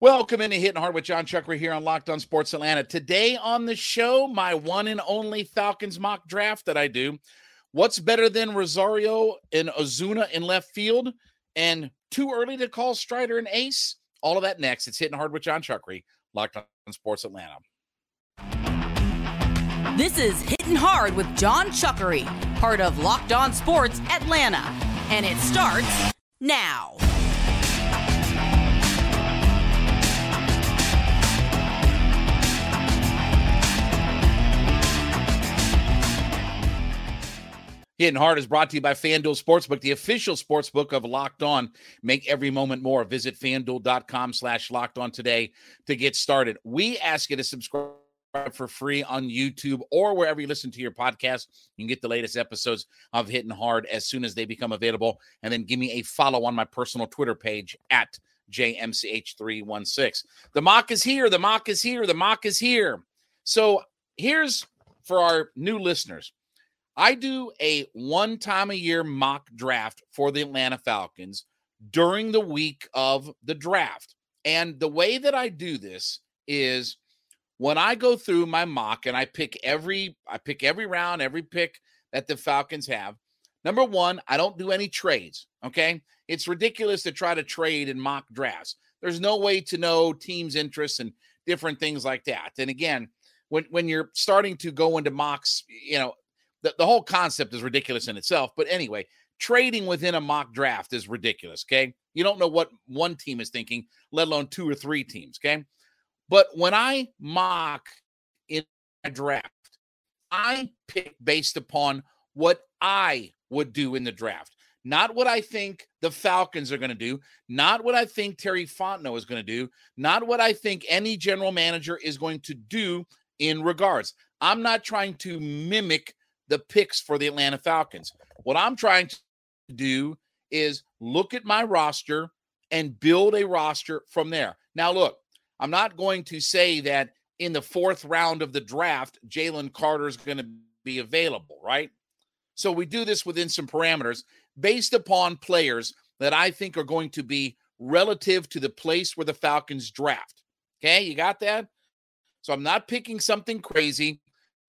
Welcome into Hitting Hard with Jon Chuckery here on Locked On Sports Atlanta. Today on the show, my one and only Falcons mock draft that I do. What's better than Rosario and Ozuna in left field? And too early to call Strider an ace? All of that next. It's Hitting Hard with Jon Chuckery, Locked On Sports Atlanta. This is Hitting Hard with Jon Chuckery, part of Locked On Sports Atlanta. And it starts now. Hitting Hard is brought to you by FanDuel Sportsbook, the official sportsbook of Locked On. Make every moment more. Visit fanduel.com slash locked on today to get started. We ask you to subscribe for free on YouTube or wherever you listen to your podcast. You can get the latest episodes of Hitting Hard as soon as they become available. And then give me a follow on my personal Twitter page at JMCH316. The mock is here. The mock is here. The mock is here. So here's for our new listeners. I do a one time a year mock draft for the Atlanta Falcons during the week of the draft. And the way that I do this is when I go through my mock and I pick every I pick every round, every pick that the Falcons have. Number 1, I don't do any trades, okay? It's ridiculous to try to trade in mock drafts. There's no way to know teams' interests and different things like that. And again, when when you're starting to go into mocks, you know, the, the whole concept is ridiculous in itself. But anyway, trading within a mock draft is ridiculous. Okay. You don't know what one team is thinking, let alone two or three teams. Okay. But when I mock in a draft, I pick based upon what I would do in the draft, not what I think the Falcons are going to do, not what I think Terry Fontenot is going to do, not what I think any general manager is going to do in regards. I'm not trying to mimic the picks for the Atlanta Falcons. What I'm trying to do is look at my roster and build a roster from there. Now, look, I'm not going to say that in the fourth round of the draft, Jalen Carter is going to be available, right? So we do this within some parameters based upon players that I think are going to be relative to the place where the Falcons draft. Okay, you got that? So I'm not picking something crazy.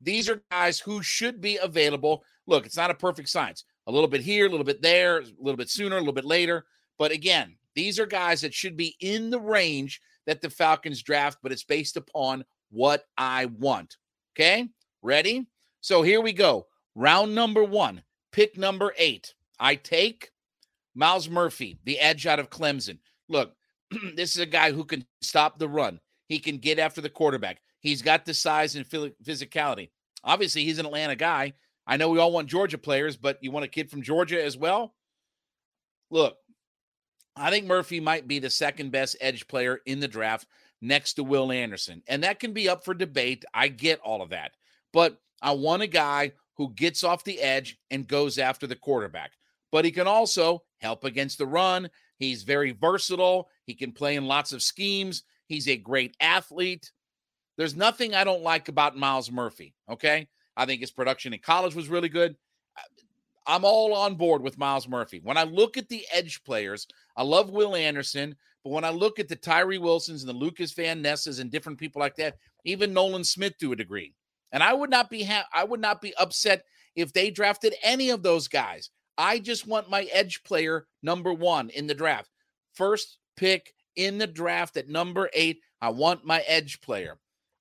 These are guys who should be available. Look, it's not a perfect science. A little bit here, a little bit there, a little bit sooner, a little bit later. But again, these are guys that should be in the range that the Falcons draft, but it's based upon what I want. Okay, ready? So here we go. Round number one, pick number eight. I take Myles Murphy, the edge out of Clemson. Look, this is a guy who can stop the run. He can get after the quarterback. He's got the size and physicality. Obviously, he's an Atlanta guy. I know we all want Georgia players, but you want a kid from Georgia as well? Look, I think Murphy might be the second best edge player in the draft next to Will Anderson. And that can be up for debate. I get all of that. But I want a guy who gets off the edge and goes after the quarterback. But he can also help against the run. He's very versatile. He can play in lots of schemes. He's a great athlete. There's nothing I don't like about Myles Murphy. Okay. I think his production in college was really good. I'm all on board with Myles Murphy. When I look at the edge players, I love Will Anderson, but when I look at the Tyree Wilsons and the Lukas Van Nesses and different people like that, even Nolan Smith to a degree, and I would not be ha- I would not be upset if they drafted any of those guys. I just want my edge player number one in the draft, first pick in the draft at number eight. I want my edge player.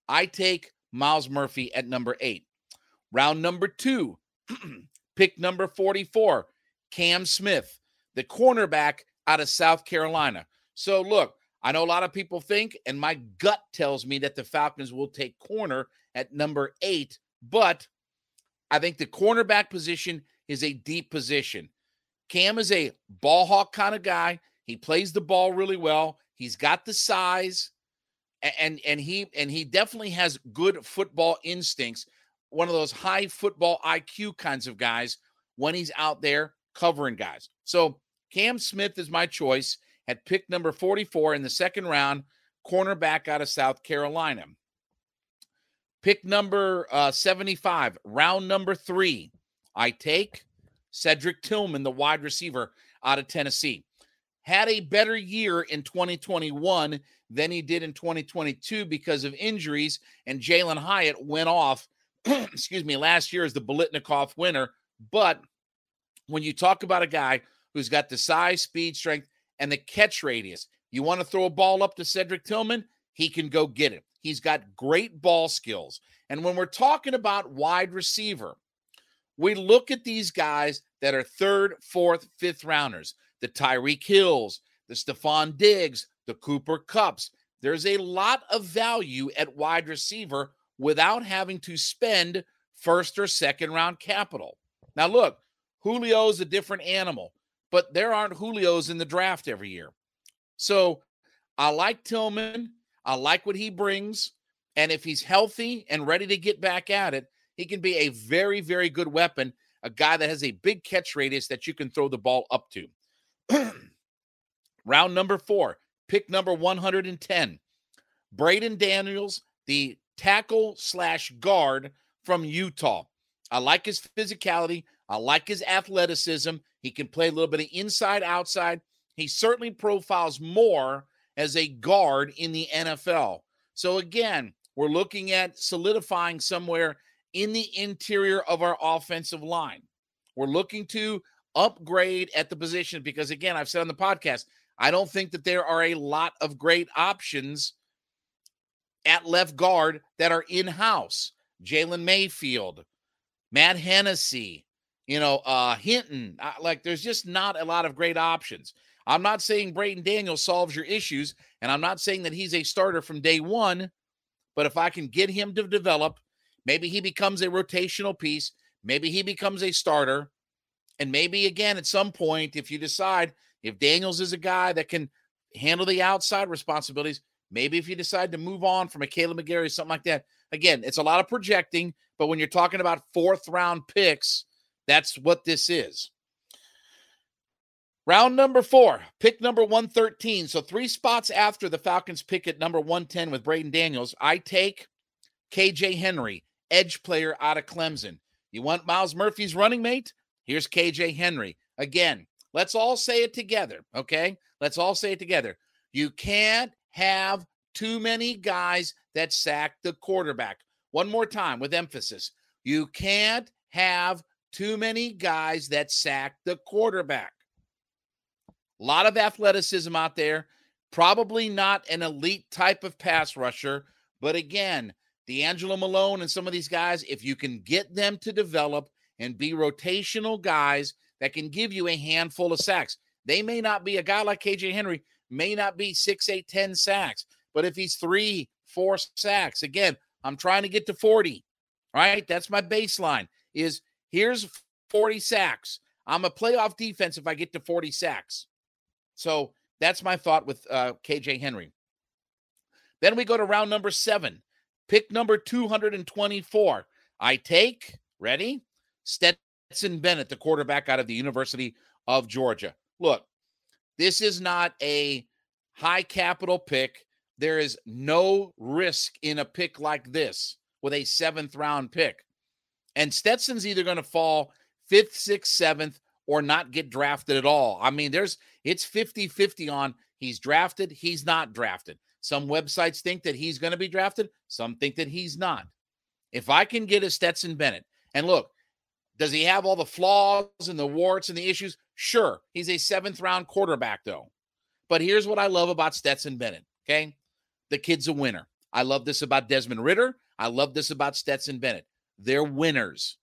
I take Myles Murphy at number eight. Round number two, pick number 44, Cam Smith, the cornerback out of South Carolina. So, look, I know a lot of people think, and my gut tells me that the Falcons will take corner at number eight, but I think the cornerback position is a deep position. Cam is a ball hawk kind of guy. He plays the ball really well. He's got the size and and he and he definitely has good football instincts one of those high football iq kinds of guys when he's out there covering guys. So cam smith is my choice at pick number 44 in the second round cornerback out of south carolina. Pick number uh, 75 round number three i take cedric tillman the wide receiver out of tennessee. Had a better year in 2021 than he did in 2022 because of injuries. And Jalin Hyatt went off, excuse me, last year as the Biletnikoff winner. But when you talk about a guy who's got the size, speed, strength, and the catch radius, you want to throw a ball up to Cedric Tillman, he can go get it. He's got great ball skills. And when we're talking about wide receiver, we look at these guys that are third, fourth, fifth rounders the Tyreek Hills, the Stefon Diggs, the Cooper Kupps. There's a lot of value at wide receiver without having to spend first or second round capital. Now, look, Julio's a different animal, but there aren't Julios in the draft every year. So I like Tillman. I like what he brings. And if he's healthy and ready to get back at it, he can be a very, very good weapon, a guy that has a big catch radius that you can throw the ball up to. Round number four, pick number 110. Braeden Daniels, the tackle slash guard from Utah. I like his physicality. I like his athleticism. He can play a little bit of inside outside. He certainly profiles more as a guard in the NFL. So, again, we're looking at solidifying somewhere in the interior of our offensive line. We're looking to upgrade at the position because, again, I've said on the podcast, I don't think that there are a lot of great options at left guard that are in house. Jalen Mayfield, Matt Hennessy, you know, uh, Hinton. Uh, like, there's just not a lot of great options. I'm not saying Braeden Daniels solves your issues, and I'm not saying that he's a starter from day one, but if I can get him to develop, maybe he becomes a rotational piece, maybe he becomes a starter, and maybe again at some point, if you decide if Daniels is a guy that can handle the outside responsibilities, maybe if you decide to move on from a Kaleb McGary, something like that. Again, it's a lot of projecting, but when you're talking about fourth round picks, that's what this is. Round number four, pick number 113. So three spots after the Falcons pick at number 110 with Braeden Daniels, I take KJ Henry, edge player out of Clemson. You want Myles Murphy's running mate? Here's KJ Henry. Again, let's all say it together, okay? Let's all say it together. You can't have too many guys that sack the quarterback. One more time with emphasis. You can't have too many guys that sack the quarterback. A lot of athleticism out there. Probably not an elite type of pass rusher. But again, DeAngelo Malone and some of these guys, if you can get them to develop and be rotational guys that can give you a handful of sacks, they may not be a guy like KJ Henry, may not be six, eight, 10 sacks. But if he's three, four sacks, again, I'm trying to get to 40. Right? That's my baseline. Is here's 40 sacks. I'm a playoff defense if I get to 40 sacks. So that's my thought with uh, KJ Henry. Then we go to round number seven, pick number 224. I take, ready? Stetson Bennett, the quarterback out of the University of Georgia. Look, this is not a high capital pick. There is no risk in a pick like this with a seventh round pick. And Stetson's either going to fall fifth, sixth, seventh, or not get drafted at all. I mean, there's it's 50 50 on he's drafted, he's not drafted. Some websites think that he's going to be drafted, some think that he's not. If I can get a Stetson Bennett, and look, does he have all the flaws and the warts and the issues? Sure. He's a seventh round quarterback, though. But here's what I love about Stetson Bennett. Okay. The kid's a winner. I love this about Desmond Ridder. I love this about Stetson Bennett. They're winners.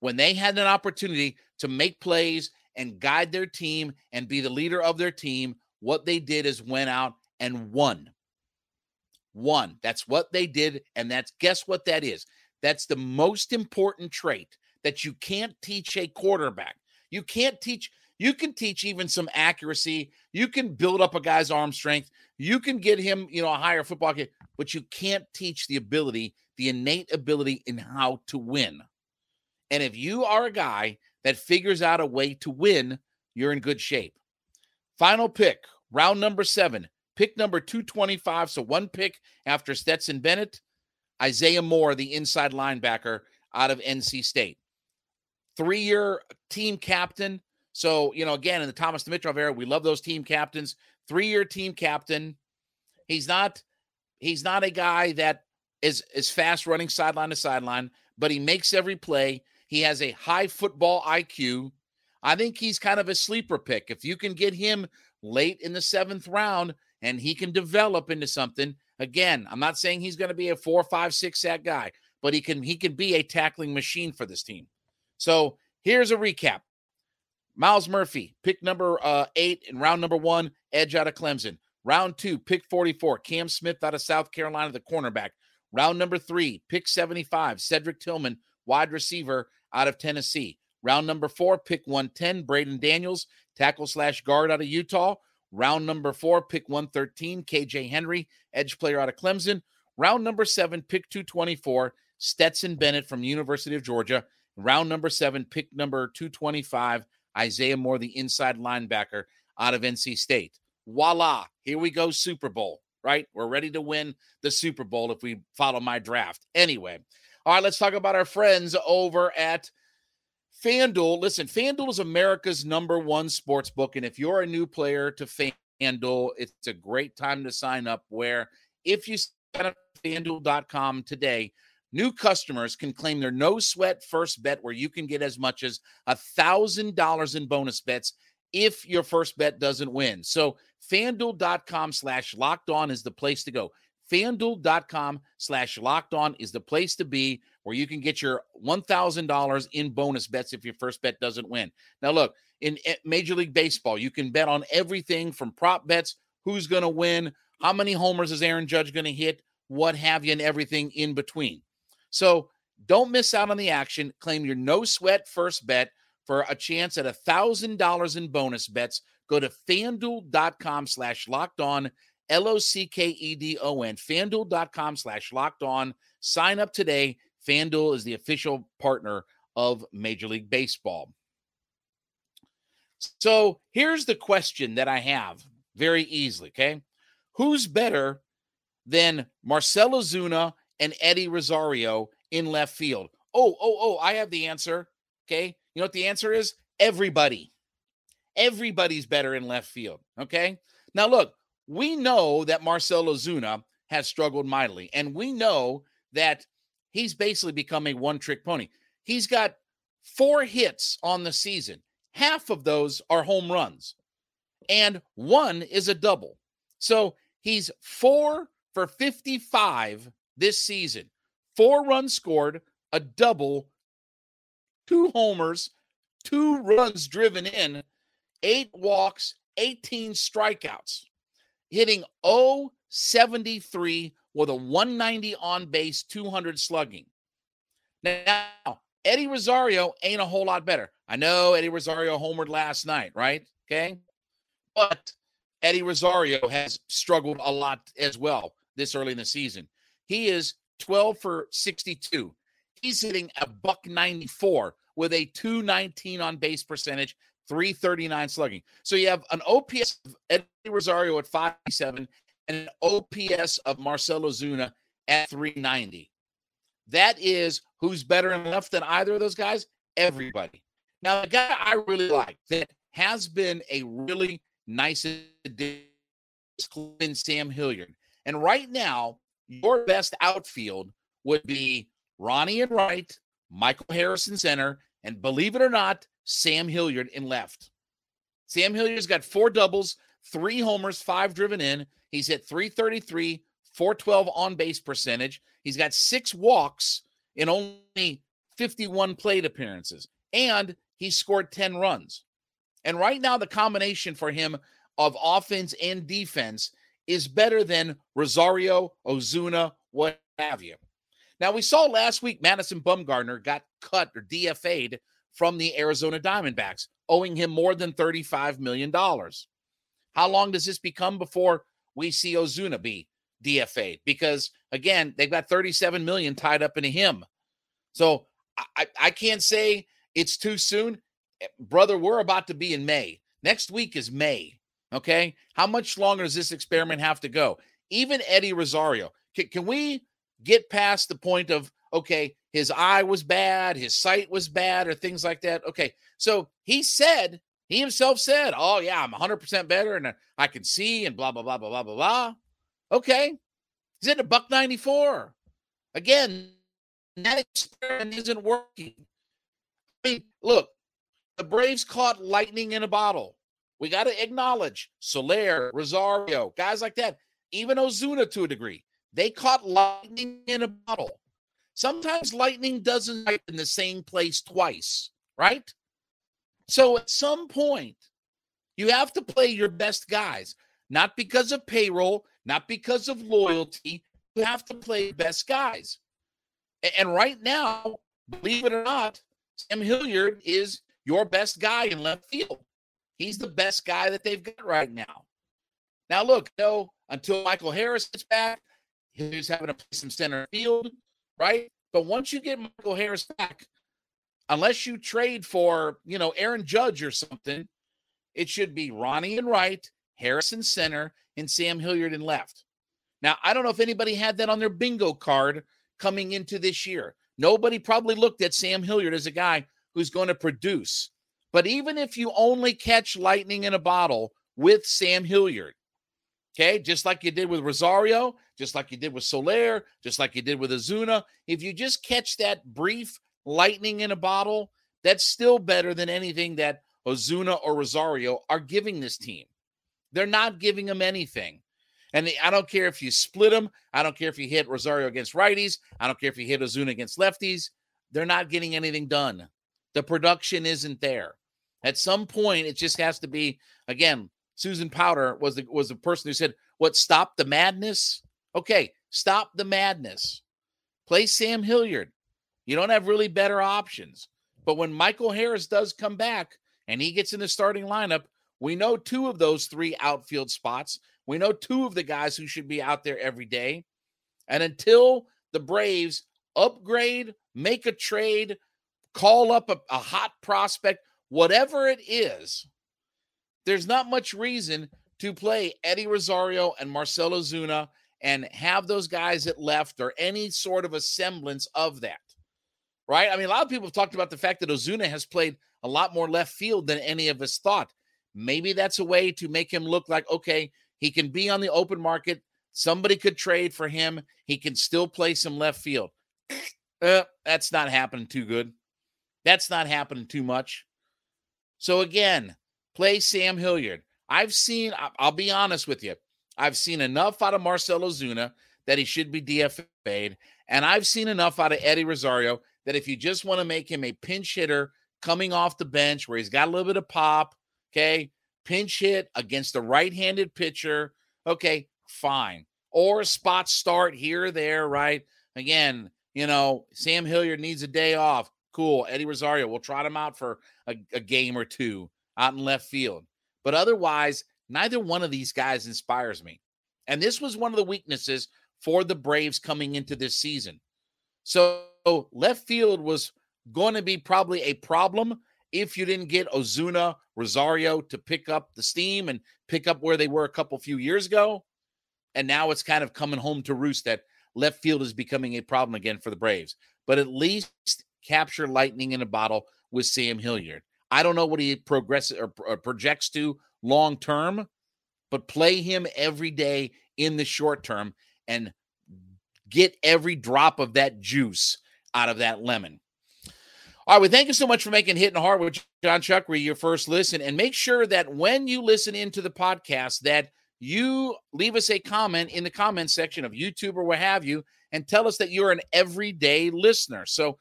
When they had an opportunity to make plays and guide their team and be the leader of their team, what they did is went out and won. Won. That's what they did. And that's guess what that is? That's the most important trait that you can't teach a quarterback. You can't teach, you can teach even some accuracy. You can build up a guy's arm strength. You can get him, you know, a higher football game, but you can't teach the ability, the innate ability in how to win. And if you are a guy that figures out a way to win, you're in good shape. Final pick, round number seven, pick number 225. So one pick after Stetson Bennett, Isaiah Moore, the inside linebacker out of NC State. Three year team captain. So, you know, again, in the Thomas Dimitroff era, we love those team captains. Three year team captain. He's not he's not a guy that is is fast running sideline to sideline, but he makes every play. He has a high football IQ. I think he's kind of a sleeper pick. If you can get him late in the seventh round and he can develop into something, again, I'm not saying he's going to be a four, five, six sack guy, but he can he can be a tackling machine for this team. So here's a recap. Myles Murphy, pick number uh, eight in round number one, edge out of Clemson. Round two, pick 44, Cam Smith out of South Carolina, the cornerback. Round number three, pick 75, Cedric Tillman, wide receiver out of Tennessee. Round number four, pick 110, Braeden Daniels, tackle slash guard out of Utah. Round number four, pick 113, KJ Henry, edge player out of Clemson. Round number seven, pick 224, Stetson Bennett from University of Georgia. Round number seven, pick number 225, Isaiah Moore, the inside linebacker out of NC State. Voila, here we go, Super Bowl, right? We're ready to win the Super Bowl if we follow my draft. Anyway, all right, let's talk about our friends over at FanDuel. Listen, FanDuel is America's number one sports book. And if you're a new player to FanDuel, it's a great time to sign up. Where if you sign up FanDuel.com today, new customers can claim their no sweat first bet where you can get as much as a thousand dollars in bonus bets if your first bet doesn't win. So fanduel.com slash locked on is the place to go fanduel.com slash locked on is the place to be where you can get your $1,000 in bonus bets if your first bet doesn't win. Now, look, in eh, Major League Baseball, you can bet on everything from prop bets, who's going to win, how many homers is Aaron Judge going to hit, what have you, and everything in between. So don't miss out on the action. Claim your no sweat first bet for a chance at a $1,000 in bonus bets. Go to fanduel.com slash locked on L O C K E D O N, fanduel.com slash locked on. Sign up today. FanDuel is the official partner of Major League Baseball. So here's the question that I have very easily. Okay. Who's better than Marcell Ozuna and Eddie Rosario in left field? Oh, oh, oh, I have the answer. Okay. You know what the answer is? Everybody. Everybody's better in left field. Okay. Now, look, we know that Marcell Ozuna has struggled mightily, and we know that he's basically become a one trick pony. He's got four hits on the season, half of those are home runs, and one is a double. So he's four for 55 this season, four runs scored, a double, two homers, two runs driven in, eight walks, 18 strikeouts hitting 073 with a 190 on base, 200 slugging. Now, Eddie Rosario ain't a whole lot better. I know Eddie Rosario homered last night, right? Okay. But Eddie Rosario has struggled a lot as well this early in the season. He is 12 for 62. He's hitting a buck 94 with a 219 on base percentage 339 slugging. So you have an OPS of Eddie Rosario at 57 and an OPS of Marcell Ozuna at 390. That is who's better enough than either of those guys? Everybody. Now, the guy I really like that has been a really nice addition is Sam Hilliard. And right now, your best outfield would be Ronnie and right, Michael Harrison center, and believe it or not, Sam Hilliard in left. Sam Hilliard's got four doubles, three homers, five driven in. He's hit 333, 412 on base percentage. He's got six walks in only 51 plate appearances, and he scored 10 runs. And right now, the combination for him of offense and defense is better than Rosario, Ozuna, what have you. Now, we saw last week Madison Bumgarner got cut or DFA'd from the Arizona Diamondbacks, owing him more than $35 million. How long does this become before we see Ozuna be DFA'd? Because again, they've got 37 million tied up into him. So I, I can't say it's too soon. Eh, brother, we're about to be in May. Next week is May. Okay. How much longer does this experiment have to go? Even Eddie Rosario, can, can we get past the point of, okay, his eye was bad, his sight was bad, or things like that. Okay. So he said, he himself said, Oh, yeah, I'm 100% better and uh, I can see and blah, blah, blah, blah, blah, blah, blah. Okay. He's at a buck 94. Again, that experiment isn't working. I mean, look, the Braves caught lightning in a bottle. We got to acknowledge Soler, Rosario, guys like that, even Ozuna to a degree. They caught lightning in a bottle. Sometimes lightning doesn't strike in the same place twice, right? So at some point, you have to play your best guys, not because of payroll, not because of loyalty. You have to play best guys. And right now, believe it or not, Sam Hilliard is your best guy in left field. He's the best guy that they've got right now. Now, look, no, until Michael Harris gets back, he's having to play some center field, right? But once you get Michael Harris back, unless you trade for, you know, Aaron Judge or something, it should be Ronnie and right, Harrison center, and Sam Hilliard in left. Now, I don't know if anybody had that on their bingo card coming into this year. Nobody probably looked at Sam Hilliard as a guy who's going to produce. But even if you only catch lightning in a bottle with Sam Hilliard, okay, just like you did with Rosario, just like you did with Soler, just like you did with Ozuna, if you just catch that brief lightning in a bottle, that's still better than anything that Ozuna or Rosario are giving this team. They're not giving them anything. And I don't care if you split them. I don't care if you hit Rosario against righties. I don't care if you hit Ozuna against lefties. They're not getting anything done. The production isn't there. At some point, it just has to be again. Susan Powter was the was the person who said, "What stopped the madness?" Okay, stop the madness. Play Sam Hilliard. You don't have really better options. But when Michael Harris does come back and he gets in the starting lineup, we know two of those three outfield spots. We know two of the guys who should be out there every day. And until the Braves upgrade, make a trade, call up a, a hot prospect, whatever it is, there's not much reason to play Eddie Rosario and Marcell Ozuna and have those guys at left or any sort of a semblance of that. Right? I mean, a lot of people have talked about the fact that Ozuna has played a lot more left field than any of us thought. Maybe that's a way to make him look like, okay, he can be on the open market. Somebody could trade for him. He can still play some left field. Uh, that's not happening too good. That's not happening too much. So again, play Sam Hilliard. I've seen, I'll be honest with you, I've seen enough out of Marcell Ozuna that he should be DFA'd. And I've seen enough out of Eddie Rosario that if you just want to make him a pinch hitter coming off the bench where he's got a little bit of pop, Okay. Pinch hit against a right handed pitcher. Okay. Fine. Or spot start here or there, right? Again, you know, Sam Hilliard needs a day off. Cool. Eddie Rosario, we'll trot him out for a, a game or two out in left field. But otherwise, neither one of these guys inspires me. And this was one of the weaknesses for the Braves coming into this season. So left field was going to be probably a problem if you didn't get Ozuna, Rosario to pick up the steam and pick up where they were a couple few years ago. And now it's kind of coming home to roost that left field is becoming a problem again for the Braves. But at least capture lightning in a bottle with Sam Hilliard. I don't know what he progresses or, or projects to long term, but play him every day in the short term and get every drop of that juice out of that lemon. All right, well, thank you so much for making Hitting Hard with Jon Chuckery your first listen. And make sure that when you listen into the podcast, that you leave us a comment in the comment section of YouTube or what have you, and tell us that you're an everyday listener. So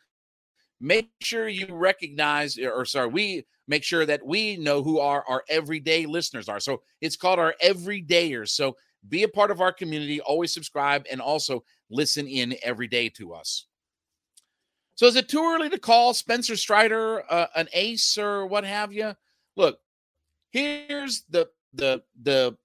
make sure you recognize, or sorry, we make sure that we know who our, our everyday listeners are. So it's called our everydayers. So be a part of our community, always subscribe, and also listen in every day to us. So is it too early to call Spencer Strider uh, an ace or what have you? Look, here's the the the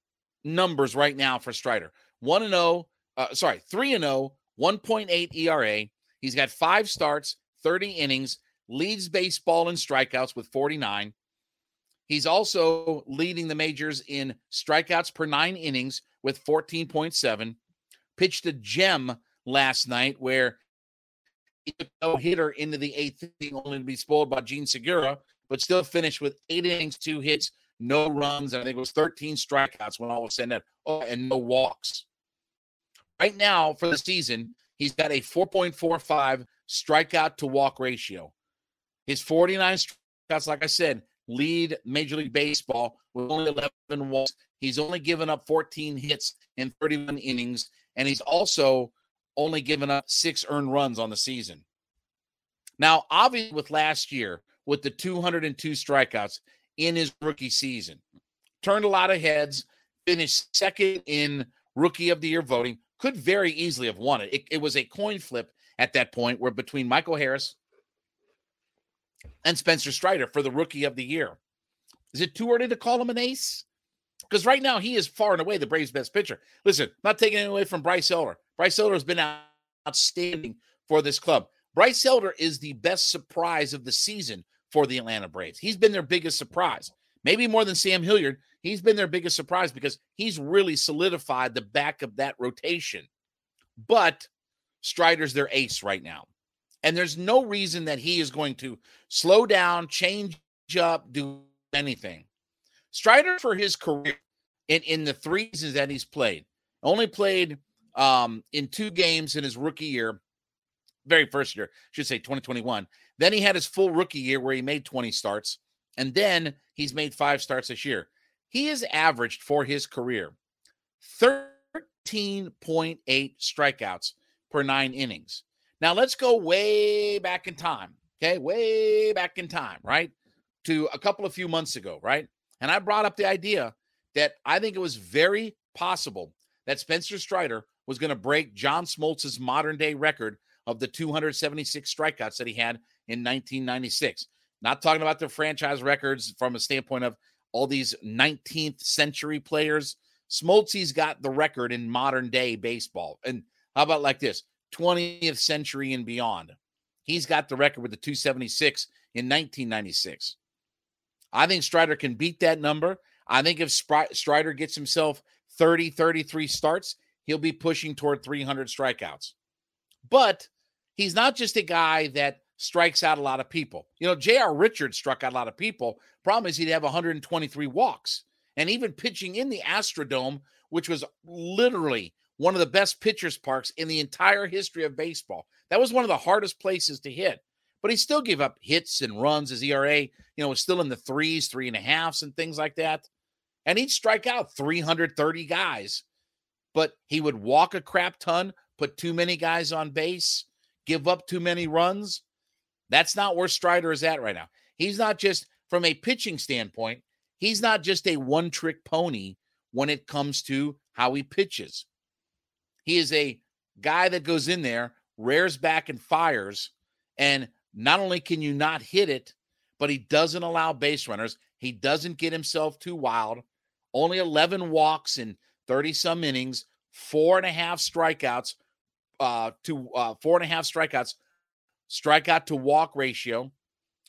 numbers right now for Strider. 1 and 0, uh, sorry, 3 and 0, 1.8 ERA. He's got 5 starts, 30 innings, leads baseball in strikeouts with 49. He's also leading the majors in strikeouts per 9 innings with 14.7. Pitched a gem last night where he took no hitter into the eighth inning, only to be spoiled by Jean Segura, but still finished with eight innings, two hits, no runs. I think it was 13 strikeouts when all was said done. Oh, and no walks. right now for the season, he's got a 4.45 strikeout to walk ratio. His 49 strikeouts, like I said, lead Major League Baseball with only 11 walks. He's only given up 14 hits in 31 innings, and he's also only given up six earned runs on the season. Now, obviously, with last year, with the 202 strikeouts in his rookie season, turned a lot of heads, finished second in rookie of the year voting, could very easily have won it. It, it was a coin flip at that point where between Michael Harris and Spencer Strider for the rookie of the year. Is it too early to call him an ace? Because right now he is far and away the Braves' best pitcher. Listen, not taking it away from Bryce Elder. Bryce Elder has been outstanding for this club. Bryce Elder is the best surprise of the season for the Atlanta Braves. He's been their biggest surprise, maybe more than Sam Hilliard. He's been their biggest surprise because he's really solidified the back of that rotation. But Strider's their ace right now. And there's no reason that he is going to slow down, change up, do anything. Strider, for his career in, in the three seasons that he's played, only played um, in two games in his rookie year, very first year, should say 2021. Then he had his full rookie year where he made 20 starts. And then he's made five starts this year. He has averaged for his career 13.8 strikeouts per nine innings. Now let's go way back in time. Okay, way back in time, right? To a couple of few months ago, right? And I brought up the idea that I think it was very possible that Spencer Strider was going to break John Smoltz's modern day record of the 276 strikeouts that he had in 1996. Not talking about the franchise records from a standpoint of all these 19th century players. Smoltzy's got the record in modern day baseball. And how about like this 20th century and beyond? He's got the record with the 276 in 1996. I think Strider can beat that number. I think if Strider gets himself 30, 33 starts, he'll be pushing toward 300 strikeouts. But he's not just a guy that strikes out a lot of people. You know, J.R. Richards struck out a lot of people. Problem is, he'd have 123 walks. And even pitching in the Astrodome, which was literally one of the best pitchers' parks in the entire history of baseball, that was one of the hardest places to hit. But he still gave up hits and runs. His ERA, you know, was still in the threes, three and a halfs, and things like that. And he'd strike out 330 guys. But he would walk a crap ton, put too many guys on base, give up too many runs. That's not where Strider is at right now. He's not just from a pitching standpoint, he's not just a one trick pony when it comes to how he pitches. He is a guy that goes in there, rears back and fires. And not only can you not hit it, but he doesn't allow base runners. He doesn't get himself too wild. Only 11 walks in 30 some innings, four and a half strikeouts, uh, to uh, four and a half strikeouts strikeout to walk ratio.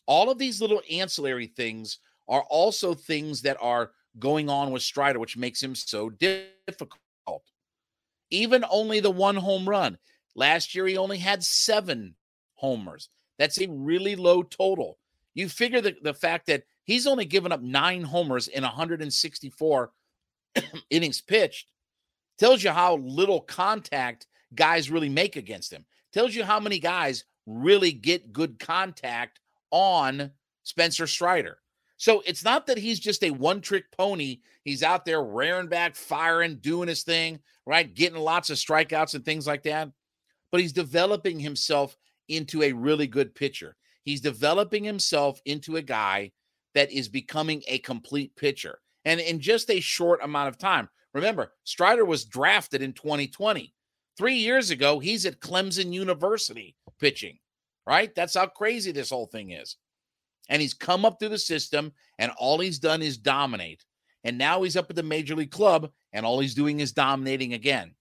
All of these little ancillary things are also things that are going on with Strider, which makes him so difficult. Even only the one home run. Last year, he only had seven homers. That's a really low total. You figure the, the fact that he's only given up nine homers in 164 innings pitched tells you how little contact guys really make against him. Tells you how many guys really get good contact on Spencer Strider. So it's not that he's just a one trick pony. He's out there rearing back, firing, doing his thing, right? Getting lots of strikeouts and things like that. But he's developing himself into a really good pitcher. He's developing himself into a guy that is becoming a complete pitcher. And in just a short amount of time. Remember, Strider was drafted in 2020. Three years ago, he's at Clemson University pitching, right? That's how crazy this whole thing is. And he's come up through the system, and all he's done is dominate. And now he's up at the major league club, and all he's doing is dominating again.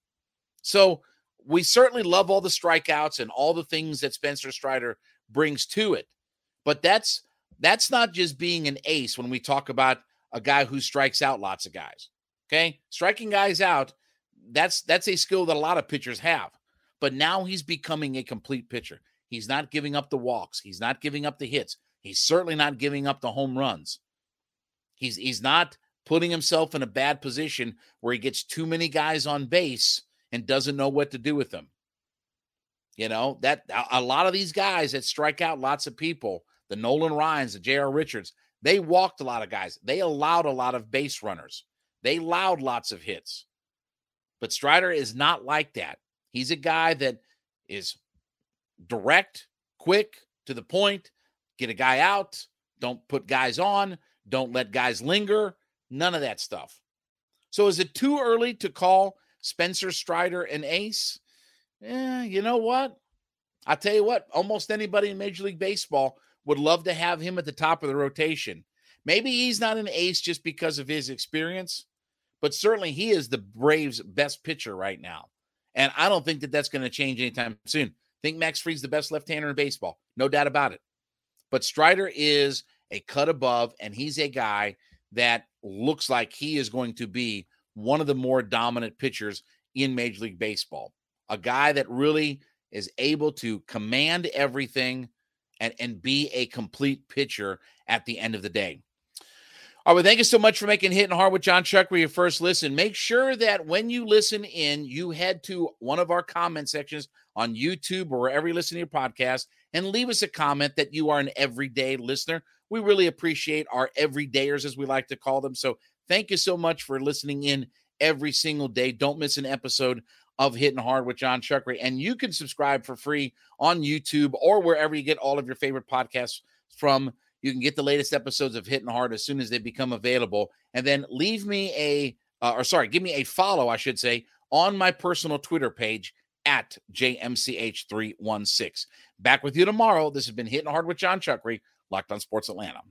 So we certainly love all the strikeouts and all the things that Spencer Strider brings to it. But that's that's not just being an ace when we talk about a guy who strikes out lots of guys. Okay? Striking guys out that's that's a skill that a lot of pitchers have. But now he's becoming a complete pitcher. He's not giving up the walks. He's not giving up the hits. He's certainly not giving up the home runs. He's he's not putting himself in a bad position where he gets too many guys on base and doesn't know what to do with them. You know, that a lot of these guys that strike out lots of people, the Nolan Ryans, the J.R. Richards, they walked a lot of guys. They allowed a lot of base runners. They allowed lots of hits. But Strider is not like that. He's a guy that is direct, quick, to the point, get a guy out, don't put guys on, don't let guys linger, none of that stuff. So is it too early to call Spencer Strider an ace? Yeah, you know what? I'll tell you what, almost anybody in Major League Baseball would love to have him at the top of the rotation. Maybe he's not an ace just because of his experience, but certainly he is the Braves' best pitcher right now. And I don't think that that's going to change anytime soon. Think Max Fried's the best left-hander in baseball, no doubt about it. But Strider is a cut above, and he's a guy that looks like he is going to be one of the more dominant pitchers in Major League Baseball. A guy that really is able to command everything and, and be a complete pitcher at the end of the day. All right, thank you so much for making Hitting Hard with Jon Chuckery your first listen. Make sure that when you listen in, you head to one of our comment sections on YouTube or wherever you listen to your podcast and leave us a comment that you are an everyday listener. We really appreciate our everydayers, as we like to call them. So thank you so much for listening in every single day. Don't miss an episode of Hitting Hard with Jon Chuckery. And you can subscribe for free on YouTube or wherever you get all of your favorite podcasts from. You can get the latest episodes of Hitting Hard as soon as they become available. And then leave me a, uh, or sorry, give me a follow, I should say, on my personal Twitter page at JMCH316. Back with you tomorrow. This has been Hitting Hard with Jon Chuckery, Locked on Sports Atlanta.